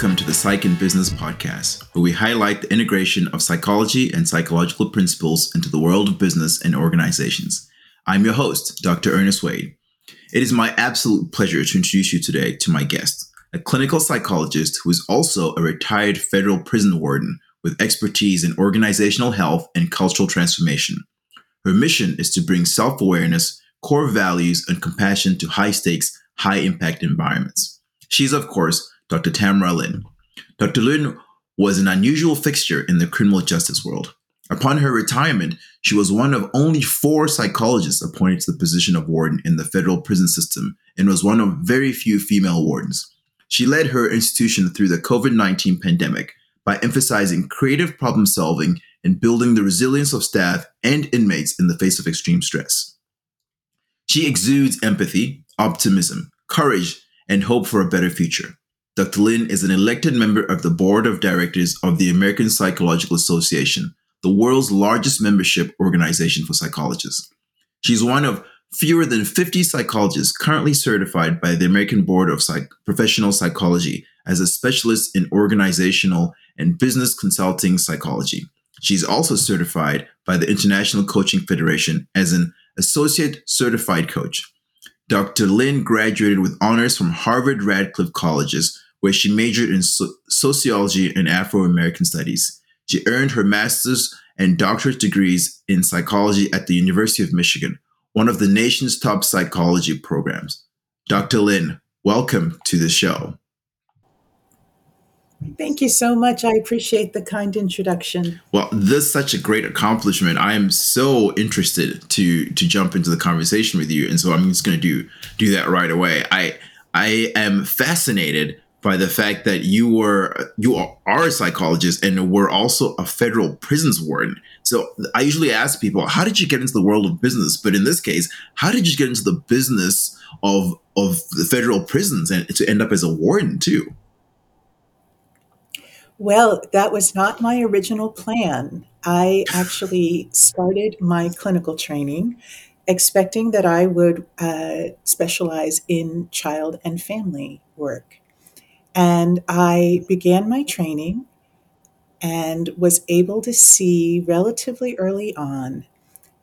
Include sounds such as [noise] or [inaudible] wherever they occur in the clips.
Welcome to the Psych and Business podcast, where we highlight the integration of psychology and psychological principles into the world of business and organizations. I'm your host, Dr. Ernest Wayde. It is my absolute pleasure to introduce you today to my guest, a clinical psychologist who is also a retired federal prison warden with expertise in organizational health and cultural transformation. Her mission is to bring self awareness, core values, and compassion to high stakes, high impact environments. She's, of course, Dr. Tamara Lyn. Dr. Lyn was an unusual fixture in the criminal justice world. Upon her retirement, she was one of only four psychologists appointed to the position of warden in the federal prison system and was one of very few female wardens. She led her institution through the COVID 19 pandemic by emphasizing creative problem solving and building the resilience of staff and inmates in the face of extreme stress. She exudes empathy, optimism, courage, and hope for a better future. Dr. Lyn is an elected member of the board of directors of the American Psychological Association, the world's largest membership organization for psychologists. She's one of fewer than 50 psychologists currently certified by the American Board of Psych- Professional Psychology as a specialist in organizational and business consulting psychology. She's also certified by the International Coaching Federation as an associate certified coach. Dr. Lyn graduated with honors from Harvard Radcliffe Colleges, where she majored in so- sociology and Afro American studies. She earned her master's and doctorate degrees in psychology at the University of Michigan, one of the nation's top psychology programs. Dr. Lyn, welcome to the show. Thank you so much. I appreciate the kind introduction. Well, this is such a great accomplishment. I am so interested to to jump into the conversation with you, and so I'm just going to do do that right away. I I am fascinated by the fact that you were you are a psychologist and were also a federal prisons warden. So I usually ask people, how did you get into the world of business? But in this case, how did you get into the business of of the federal prisons and to end up as a warden too? Well, that was not my original plan. I actually started my clinical training expecting that I would uh, specialize in child and family work. And I began my training and was able to see relatively early on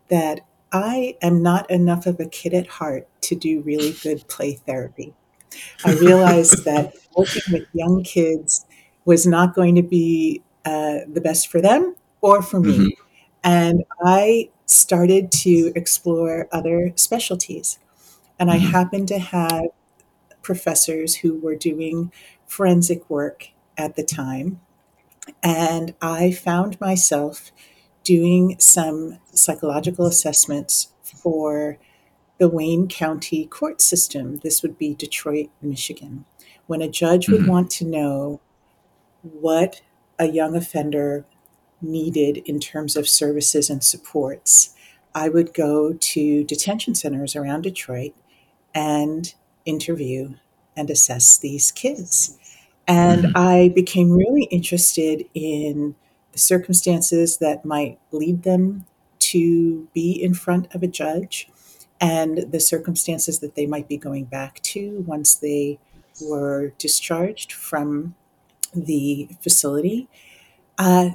that I am not enough of a kid at heart to do really good play therapy. I [laughs] realized that working with young kids was not going to be uh, the best for them or for me. Mm-hmm. And I started to explore other specialties. And mm-hmm. I happened to have professors who were doing forensic work at the time. And I found myself doing some psychological assessments for the Wayne County court system. This would be Detroit, Michigan. When a judge would mm-hmm. want to know what a young offender needed in terms of services and supports, I would go to detention centers around Detroit and interview and assess these kids. And mm-hmm. I became really interested in the circumstances that might lead them to be in front of a judge and the circumstances that they might be going back to once they were discharged from the facility. Uh,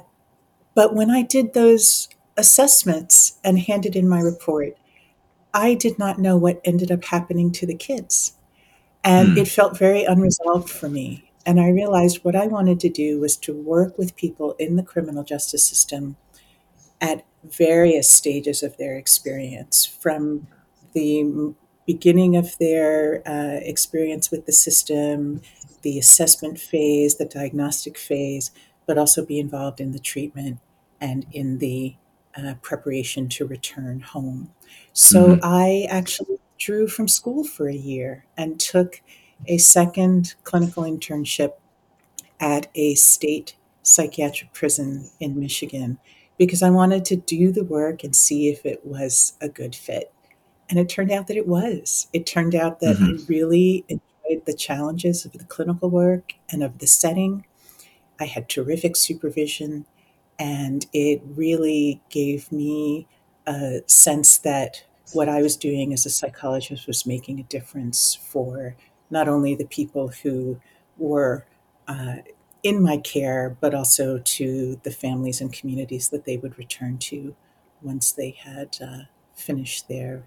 but when I did those assessments and handed in my report, I did not know what ended up happening to the kids. And mm. it felt very unresolved for me. And I realized what I wanted to do was to work with people in the criminal justice system at various stages of their experience, from the beginning of their uh, experience with the system the assessment phase, the diagnostic phase, but also be involved in the treatment and in the uh, preparation to return home. So mm-hmm. I actually drew from school for a year and took a second clinical internship at a state psychiatric prison in Michigan because I wanted to do the work and see if it was a good fit. And it turned out that it was. It turned out that mm-hmm. I really enjoyed the challenges of the clinical work and of the setting. I had terrific supervision, and it really gave me a sense that what I was doing as a psychologist was making a difference for not only the people who were uh, in my care, but also to the families and communities that they would return to once they had uh, finished their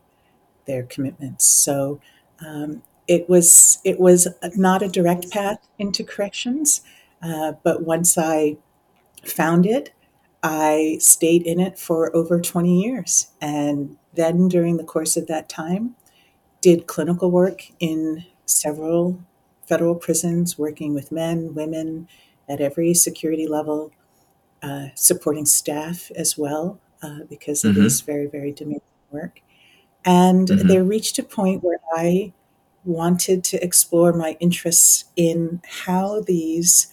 their commitments. So um, it was it was not a direct path into corrections, uh, but once I found it, I stayed in it for over 20 years. And then during the course of that time, did clinical work in several federal prisons, working with men, women at every security level, uh, supporting staff as well, uh, because it Mhm. is very, very demanding work. And Mhm. there reached a point where I wanted to explore my interests in how these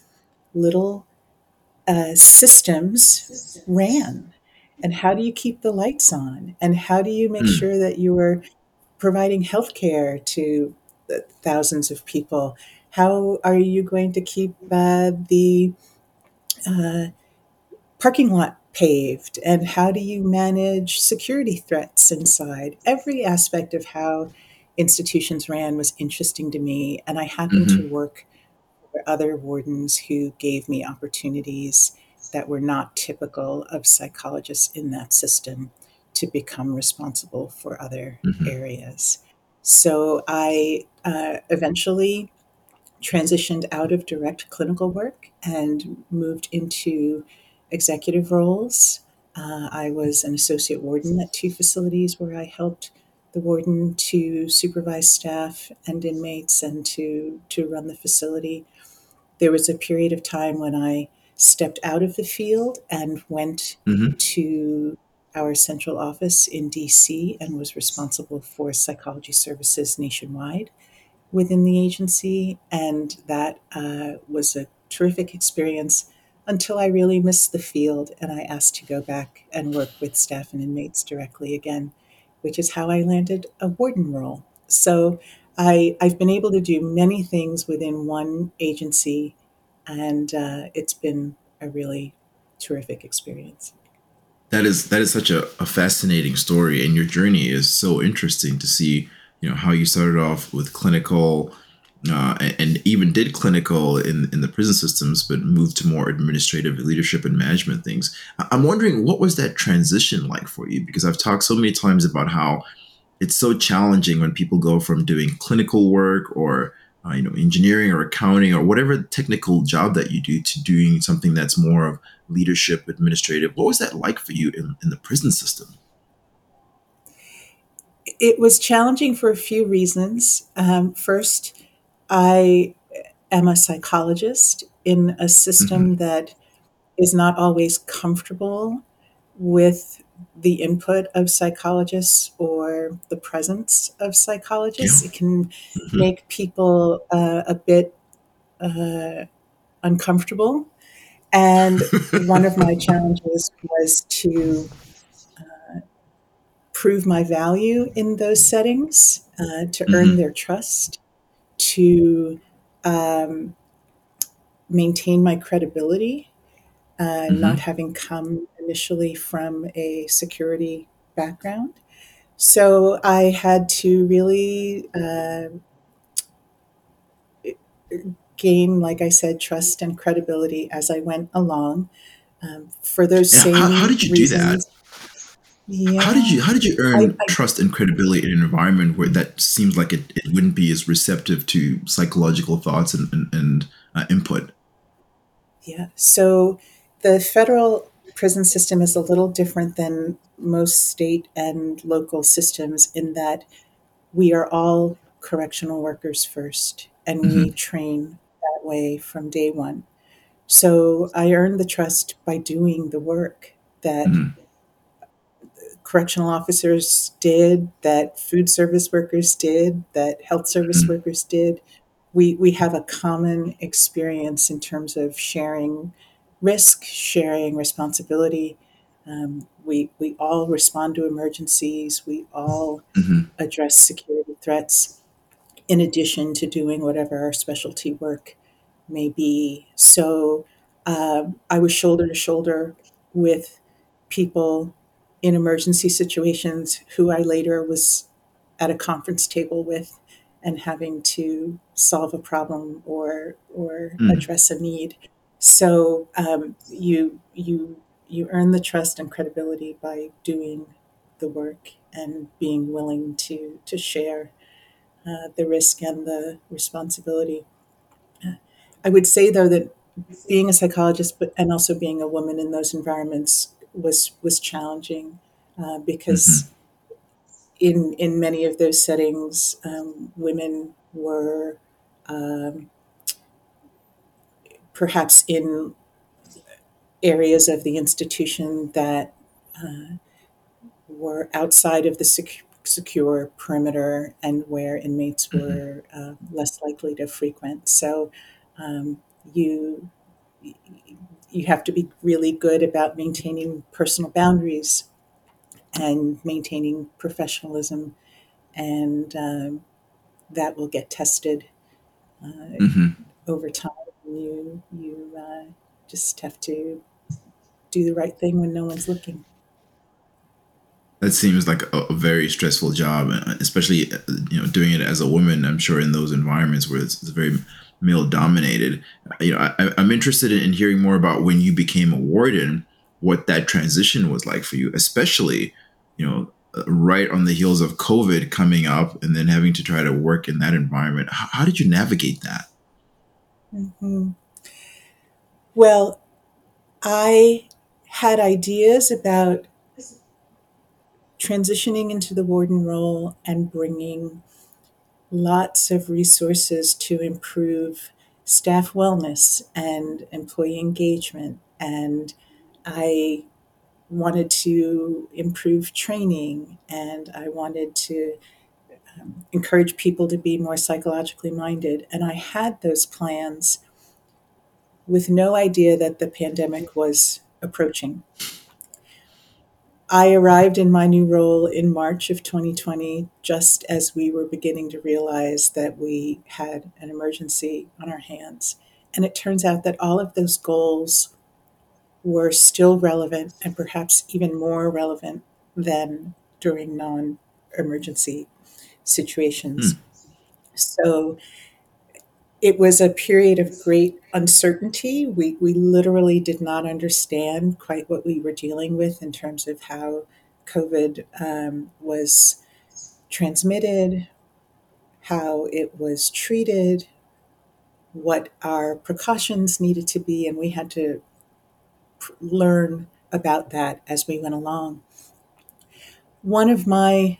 little uh, systems ran. And how do you keep the lights on? And how do you make Mm. sure that you are providing healthcare to the thousands of people? How are you going to keep uh, the uh, parking lot paved? And how do you manage security threats inside? Every aspect of how institutions ran was interesting to me. And I happened to Mhm. work other wardens who gave me opportunities that were not typical of psychologists in that system to become responsible for other Mhm. areas. So I uh, eventually transitioned out of direct clinical work and moved into executive roles. Uh, I was an associate warden at two facilities where I helped the warden to supervise staff and inmates and to, to run the facility. There was a period of time when I stepped out of the field and went Mhm. to our central office in DC and was responsible for psychology services nationwide within the agency. And that uh, was a terrific experience until I really missed the field and I asked to go back and work with staff and inmates directly again, which is how I landed a warden role. So I, I've been able to do many things within one agency, and uh, it's been a really terrific experience. That is that is such a, a fascinating story, and your journey is so interesting to see. You know how you started off with clinical, uh, and, and even did clinical in in the prison systems, but moved to more administrative leadership and management things. I'm wondering what was that transition like for you? Because I've talked so many times about how it's so challenging when people go from doing clinical work or uh, you know engineering or accounting or whatever technical job that you do to doing something that's more of leadership administrative. What was that like for you in, in the prison system? It was challenging for a few reasons. Um, first, I am a psychologist in a system that is not always comfortable with the input of psychologists or the presence of yeah psychologists. It can hmm make people uh, a bit uh, uncomfortable. And [laughs] one of my challenges was to prove my value in those settings, uh, to earn hmm their trust, to um, maintain my credibility, uh, not hmm having come initially from a security background. So I had to really uh, gain, like I said, trust and credibility as I went along. Um, for those yeah how, how same did you do that reasons, how did you how did you I, earn I trust and credibility in an environment where that seems like it, it wouldn't be as receptive to psychological thoughts and, and, and uh, input yeah. So the federal prison system is a little different than most state and local systems in that we are all correctional workers first, and we hmm train that way from day one. So I earned the trust by doing the work that hmm correctional officers did, that food service workers did, that health service hmm workers did. We, we have a common experience in terms of sharing risk, sharing responsibility. Um, we, we all respond to emergencies. We all hmm address security threats in addition to doing whatever our specialty work may be. So um, I was shoulder to shoulder with people in emergency situations who I later was at a conference table with and having to solve a problem or or mm address a need. So um, you you you earn the trust and credibility by doing the work and being willing to to share uh, the risk and the responsibility. I would say though that being a psychologist, but and also being a woman in those environments was was challenging uh, because Mm-hmm. in in many of those settings, um, women were um, perhaps in areas of the institution that uh, were outside of the sec- secure perimeter and where inmates Mm-hmm. were uh, less likely to frequent. So um, you you have to be really good about maintaining personal boundaries and maintaining professionalism, and um, that will get tested uh, Mm-hmm. over time. You you uh, just have to do the right thing when no one's looking. That seems like a, a very stressful job, uh, especially uh, you know doing it as a woman. I'm sure in those environments where it's, it's very male dominated. You know, I, I'm interested in hearing more about when you became a warden, what that transition was like for you, especially you know uh, right on the heels of COVID coming up, and then having to try to work in that environment. How, how did you navigate that? Hmm Well, I had ideas about transitioning into the warden role and bringing lots of resources to improve staff wellness and employee engagement. And I wanted to improve training and I wanted to encourage people to be more psychologically minded. And I had those plans with no idea that the pandemic was approaching. I arrived in my new role in March of 2020, just as we were beginning to realize that we had an emergency on our hands. And it turns out that all of those goals were still relevant and perhaps even more relevant than during non emergency situations. Hmm. So it was a period of great uncertainty. We, we literally did not understand quite what we were dealing with in terms of how COVID um, was transmitted, how it was treated, what our precautions needed to be, and we had to pr- learn about that as we went along. One of my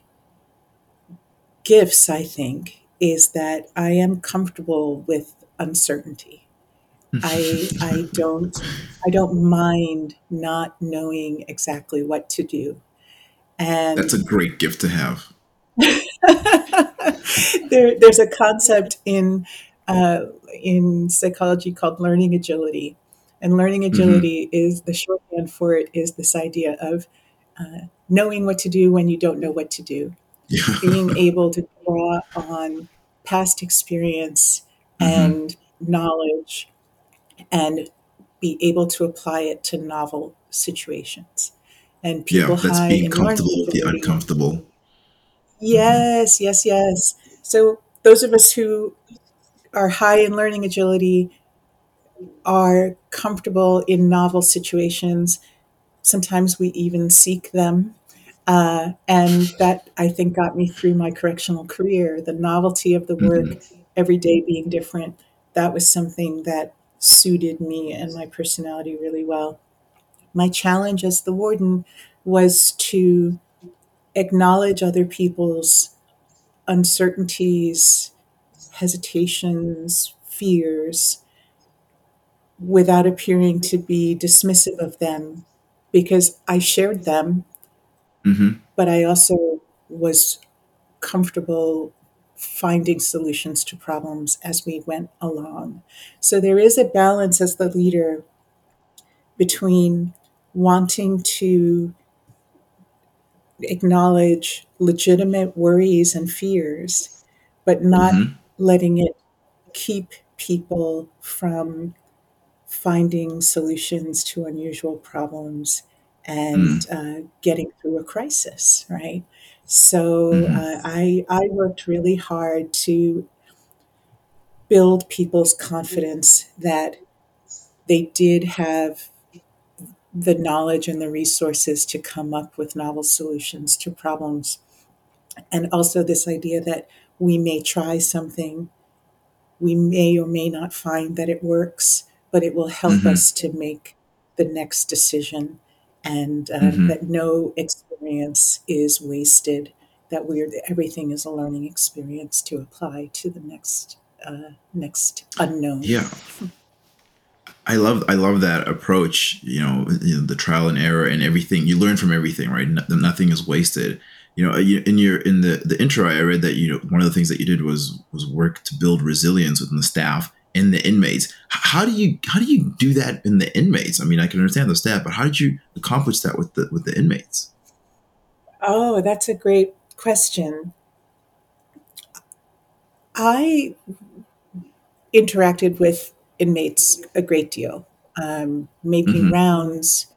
gifts, I think, is that I am comfortable with uncertainty. I [laughs] I don't I don't mind not knowing exactly what to do. And That's a great gift to have. [laughs] there, there's a concept in uh, in psychology called learning agility, and learning hmm agility is the shorthand for it is this idea of uh, knowing what to do when you don't know what to do, Yeah. being able to draw on past experience hmm and knowledge and be able to apply it to novel situations. And Yeah, people that's high being comfortable with the uncomfortable. Yes, yes, yes. So those of us who are high in learning agility are comfortable in novel situations. Sometimes we even seek them. Uh, and that I think got me through my correctional career. The novelty of the work, hmm every day being different, that was something that suited me and my personality really well. My challenge as the warden was to acknowledge other people's uncertainties, hesitations, fears, without appearing to be dismissive of them because I shared them, hmm but I also was comfortable finding solutions to problems as we went along. So there is a balance as the leader between wanting to acknowledge legitimate worries and fears, but not hmm letting it keep people from finding solutions to unusual problems and mm uh, getting through a crisis, right? So hmm uh, I, I worked really hard to build people's confidence that they did have the knowledge and the resources to come up with novel solutions to problems. And also, this idea that we may try something, we may or may not find that it works, but it will help mm-hmm. us to make the next decision, and uh, mm-hmm. that no experience is wasted. That we're everything is a learning experience to apply to the next uh, next unknown. Yeah. I love I love that approach. You know, you know, the trial and error and everything. You learn from everything, right? No, nothing is wasted. You know, in your in the the intro, I read that you know one of the things that you did was was work to build resilience within the staff and the inmates. How do you how do you do that in the inmates? I mean, I can understand the staff, but how did you accomplish that with the with the inmates? Oh, that's a great question. I interacted with inmates a great deal, um, making mm-hmm. rounds,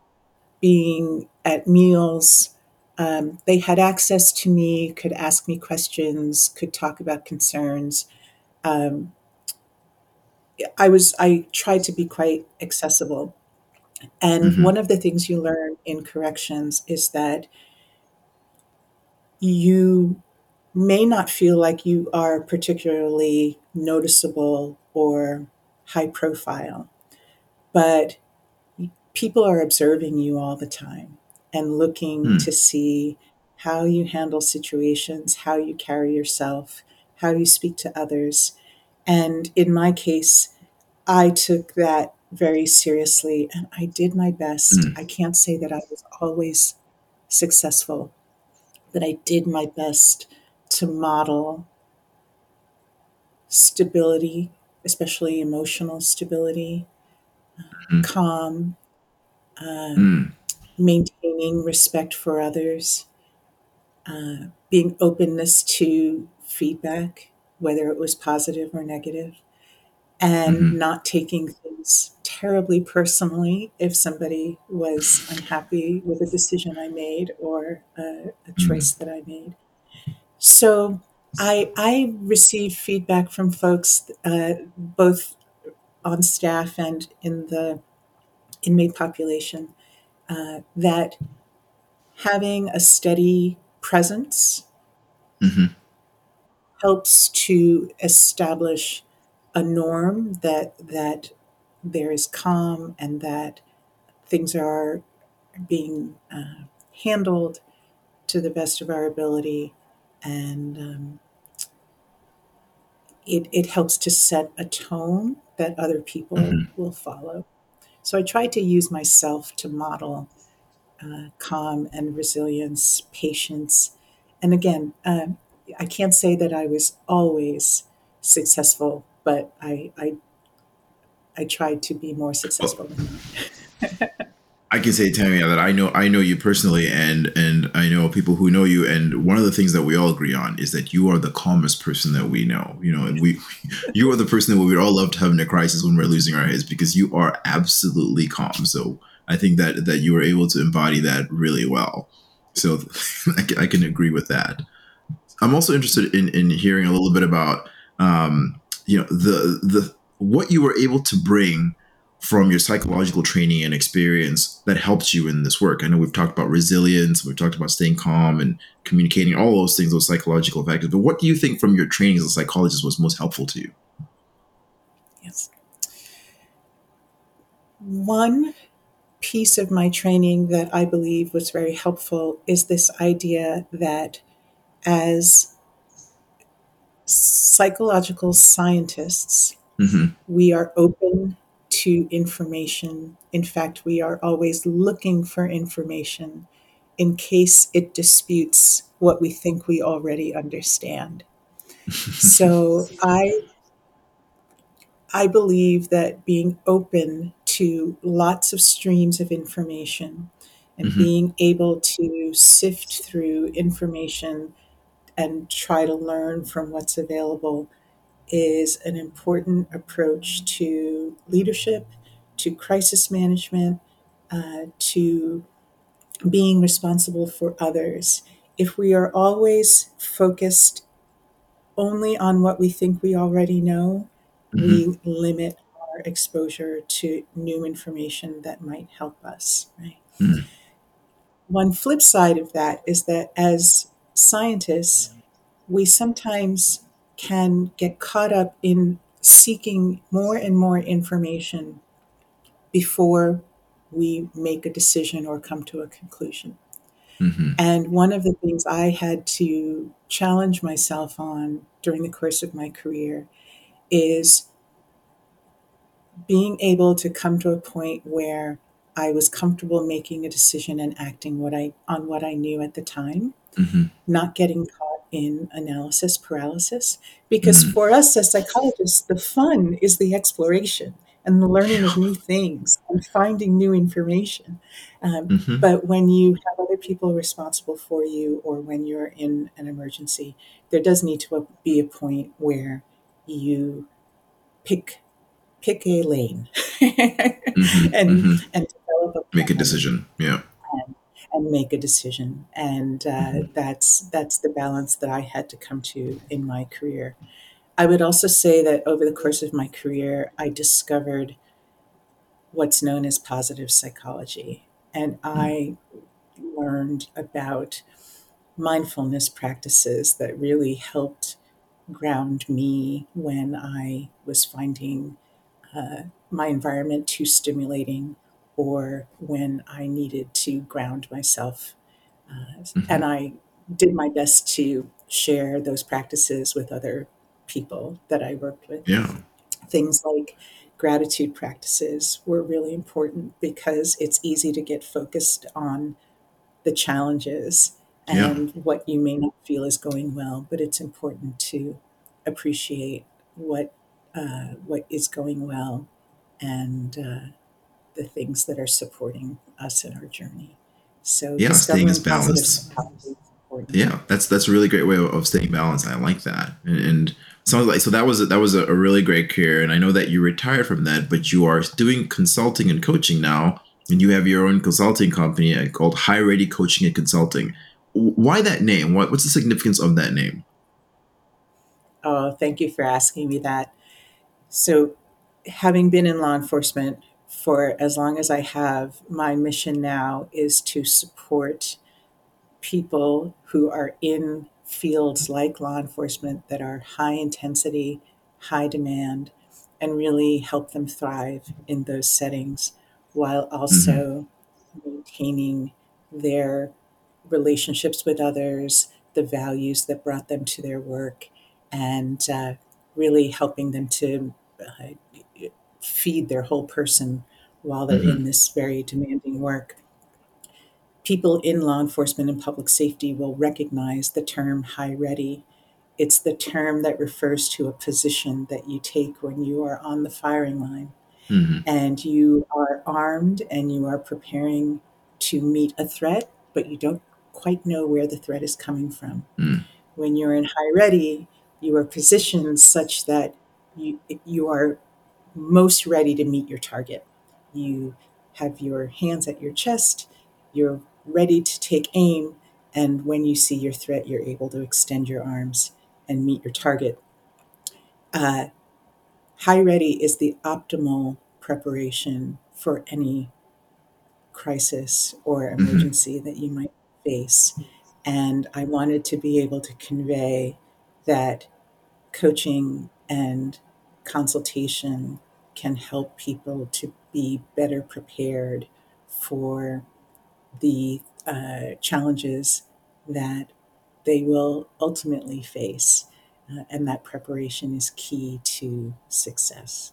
being at meals. Um, they had access to me, could ask me questions, could talk about concerns. Um, I was I tried to be quite accessible. And mm-hmm. one of the things you learn in corrections is that you may not feel like you are particularly noticeable or high profile, but people are observing you all the time and looking hmm. to see how you handle situations, how you carry yourself, how you speak to others. And in my case, I took that very seriously and I did my best. Hmm. I can't say that I was always successful, but I did my best to model stability especially emotional stability, mm-hmm. calm, uh, mm. maintaining respect for others, uh, being openness to feedback, whether it was positive or negative, and mm-hmm. not taking things terribly personally if somebody was unhappy with a decision I made or a, a mm. choice mm-hmm. that I made. So I I receive feedback from folks uh, both on staff and in the inmate population uh, that having a steady presence mm-hmm. Helps to establish a norm that that there is calm and that things are being uh, handled to the best of our ability and um, it, it helps to set a tone that other people mm-hmm. will follow. So I try to use myself to model uh, calm and resilience, patience. And again, uh, I can't say that I was always successful, but I, I, I tried to be more successful than [laughs] that. I can say, Tamia, that I know I know you personally, and and I know people who know you. And one of the things that we all agree on is that you are the calmest person that we know. You know, and we, [laughs] you are the person that we would all love to have in a crisis when we're losing our heads because you are absolutely calm. So I think that that you were able to embody that really well. So [laughs] I can agree with that. I'm also interested in in hearing a little bit about, um, you know, the the what you were able to bring from your psychological training and experience that helped you in this work? I know we've talked about resilience, we've talked about staying calm and communicating, all those things, those psychological factors. But what do you think from your training as a psychologist was most helpful to you? Yes. One piece of my training that I believe was very helpful is this idea that as psychological scientists, mm-hmm. we are open to information. In fact, we are always looking for information in case it disputes what we think we already understand. [laughs] so I I believe that being open to lots of streams of information and mm-hmm. being able to sift through information and try to learn from what's available is an important approach to leadership, to crisis management, uh, to being responsible for others. If we are always focused only on what we think we already know, mm-hmm. we limit our exposure to new information that might help us, right? Mm. One flip side of that is that as scientists, we sometimes can get caught up in seeking more and more information before we make a decision or come to a conclusion. hmm And one of the things I had to challenge myself on during the course of my career is being able to come to a point where I was comfortable making a decision and acting what I on what I knew at the time, hmm not getting caught in analysis paralysis. Because Mm. for us as psychologists, the fun is the exploration and the learning of new things and finding new information. Um, hmm but when you have other people responsible for you, or when you're in an emergency, there does need to be a point where you pick pick a lane [laughs] hmm and hmm and Make a decision. Yeah. and, and make a decision. And uh, hmm that's that's the balance that I had to come to in my career. I would also say that over the course of my career, I discovered what's known as positive psychology, and Mm. I learned about mindfulness practices that really helped ground me when I was finding uh, my environment too stimulating or when I needed to ground myself. Uh, hmm and I did my best to share those practices with other people that I worked with. Yeah. Things like gratitude practices were really important because it's easy to get focused on the challenges Yeah. and what you may not feel is going well, but it's important to appreciate what uh, what is going well and uh, the things that are supporting us in our journey. So Yeah. Staying as balanced. Yeah, that's that's a really great way of, staying balanced. I like that. And, and sounds like so that was a, that was a, a really great career. And I know that you retired from that, but you are doing consulting and coaching now, and you have your own consulting company uh, called High Ready Coaching and Consulting. Why that name? What what's the significance of that name? Oh, thank you for asking me that. So, having been in law enforcement for as long as I have, my mission now is to support people who are in fields like law enforcement that are high intensity, high demand, and really help them thrive in those settings while hmm also maintaining their relationships with others, the values that brought them to their work, and uh, really helping them to uh, feed their whole person while they're in hmm this very demanding work. People in law enforcement and public safety will recognize the term high ready. It's the term that refers to a position that you take when you are on the firing line. Hmm and you are armed and you are preparing to meet a threat, but you don't quite know where the threat is coming from. mm. When you're in high ready, you are positioned such that you, you are most ready to meet your target. You have your hands at your chest, you're ready to take aim, and when you see your threat, you're able to extend your arms and meet your target. Uh, high ready is the optimal preparation for any crisis or hmm emergency that you might face. And I wanted to be able to convey that coaching and consultation can help people to be better prepared for the uh, challenges that they will ultimately face. Uh, and that preparation is key to success.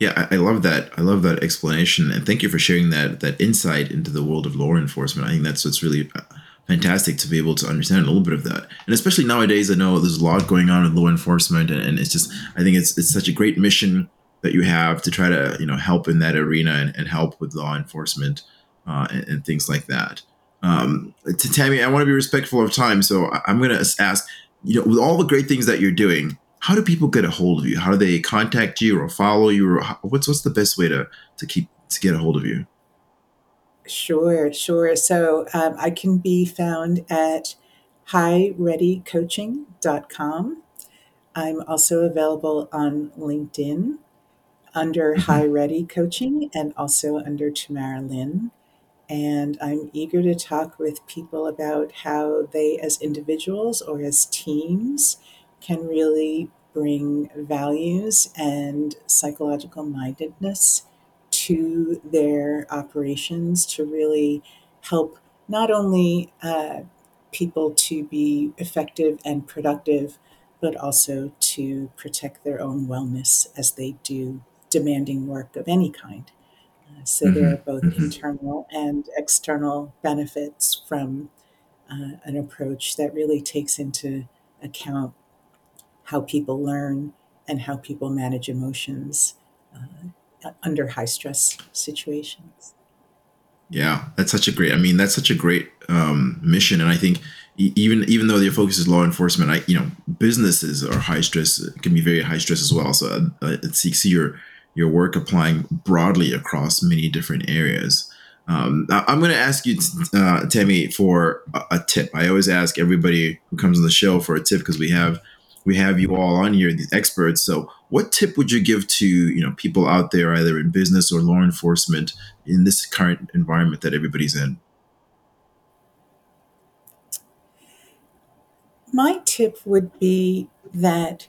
Yeah, I, I love that. I love that explanation, and thank you for sharing that that insight into the world of law enforcement. I think that's what's really uh, fantastic to be able to understand a little bit of that, and especially nowadays. I know there's a lot going on with law enforcement, and, and it's just I think it's it's such a great mission that you have to try to you know help in that arena and, and help with law enforcement uh, and, and things like that. Um, to Tammy, I want to be respectful of time, so I'm going to ask, you know, with all the great things that you're doing, how do people get a hold of you? How do they contact you or follow you? Or what's what's the best way to to keep to get a hold of you? Sure, sure. So um, I can be found at highreadycoaching.com. I'm also available on LinkedIn under mm-hmm. High Ready Coaching and also under Tamara Lyn. And I'm eager to talk with people about how they, as individuals or as teams, can really bring values and psychological mindedness to their operations to really help not only uh, people to be effective and productive, but also to protect their own wellness as they do demanding work of any kind. Uh, so mm-hmm. there are both mm-hmm. internal and external benefits from uh, an approach that really takes into account how people learn and how people manage emotions uh, under high stress situations. Yeah, that's such a great. I mean, that's such a great um, mission, and I think even even though your focus is law enforcement, I you know businesses are high stress can be very high stress as well. So uh, uh see your your work applying broadly across many different areas. Um, I'm going to ask you, uh, Tammy, for a, a, tip. I always ask everybody who comes on the show for a tip because we have we have you all on here, these experts. So, what tip would you give to you know people out there, either in business or law enforcement, in this current environment that everybody's in? My tip would be that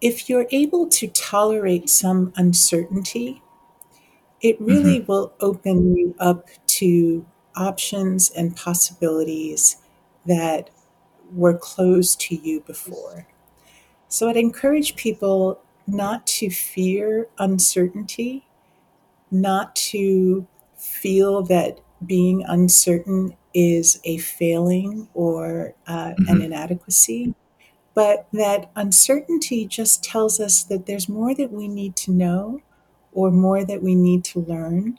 if you're able to tolerate some uncertainty, it really mm-hmm. will open you up to options and possibilities that were closed to you before. So I'd encourage people not to fear uncertainty, not to feel that being uncertain is a failing or uh, mm-hmm. an inadequacy, but that uncertainty just tells us that there's more that we need to know or more that we need to learn.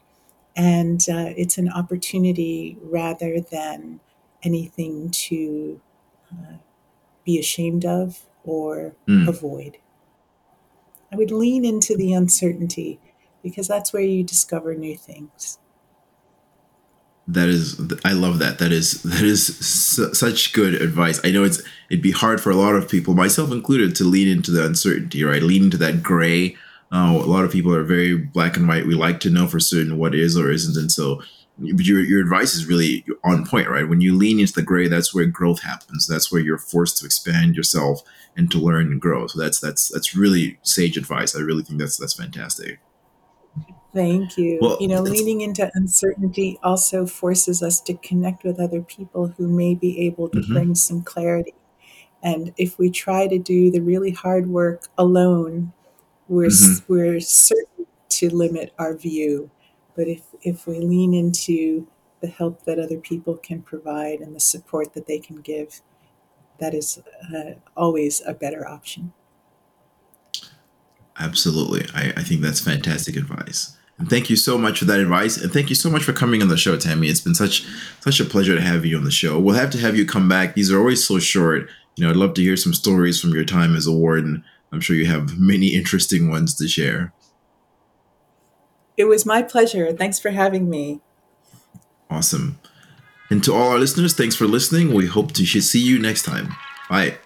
And uh, it's an opportunity rather than anything to uh, be ashamed of or mm. avoid. I would lean into the uncertainty because that's where you discover new things. That is i love that. That is that is su- such good advice. I know it's it'd be hard for a lot of people myself included to lean into the uncertainty right? Lean into that gray. Uh, a lot of people are very black and white. We like to know for certain what is or isn't and so but your, your advice is really on point right when you lean into the gray that's where growth happens that's where you're forced to expand yourself and to learn and grow so that's that's that's really sage advice i really think that's that's fantastic Thank you. Well, you know, leaning into uncertainty also forces us to connect with other people who may be able to mm-hmm. bring some clarity. And if we try to do the really hard work alone, we're mm-hmm. we're certain to limit our view. But if if we lean into the help that other people can provide and the support that they can give, that is uh, always a better option. Absolutely. I, I think that's fantastic advice. And thank you so much for that advice, and thank you so much for coming on the show, Tammy. It's been such such a pleasure to have you on the show. We'll have to have you come back. These are always so short. You know, I'd love to hear some stories from your time as a warden. I'm sure you have many interesting ones to share. It was my pleasure. Thanks for having me. Awesome. And to all our listeners, thanks for listening. We hope to see you next time. Bye.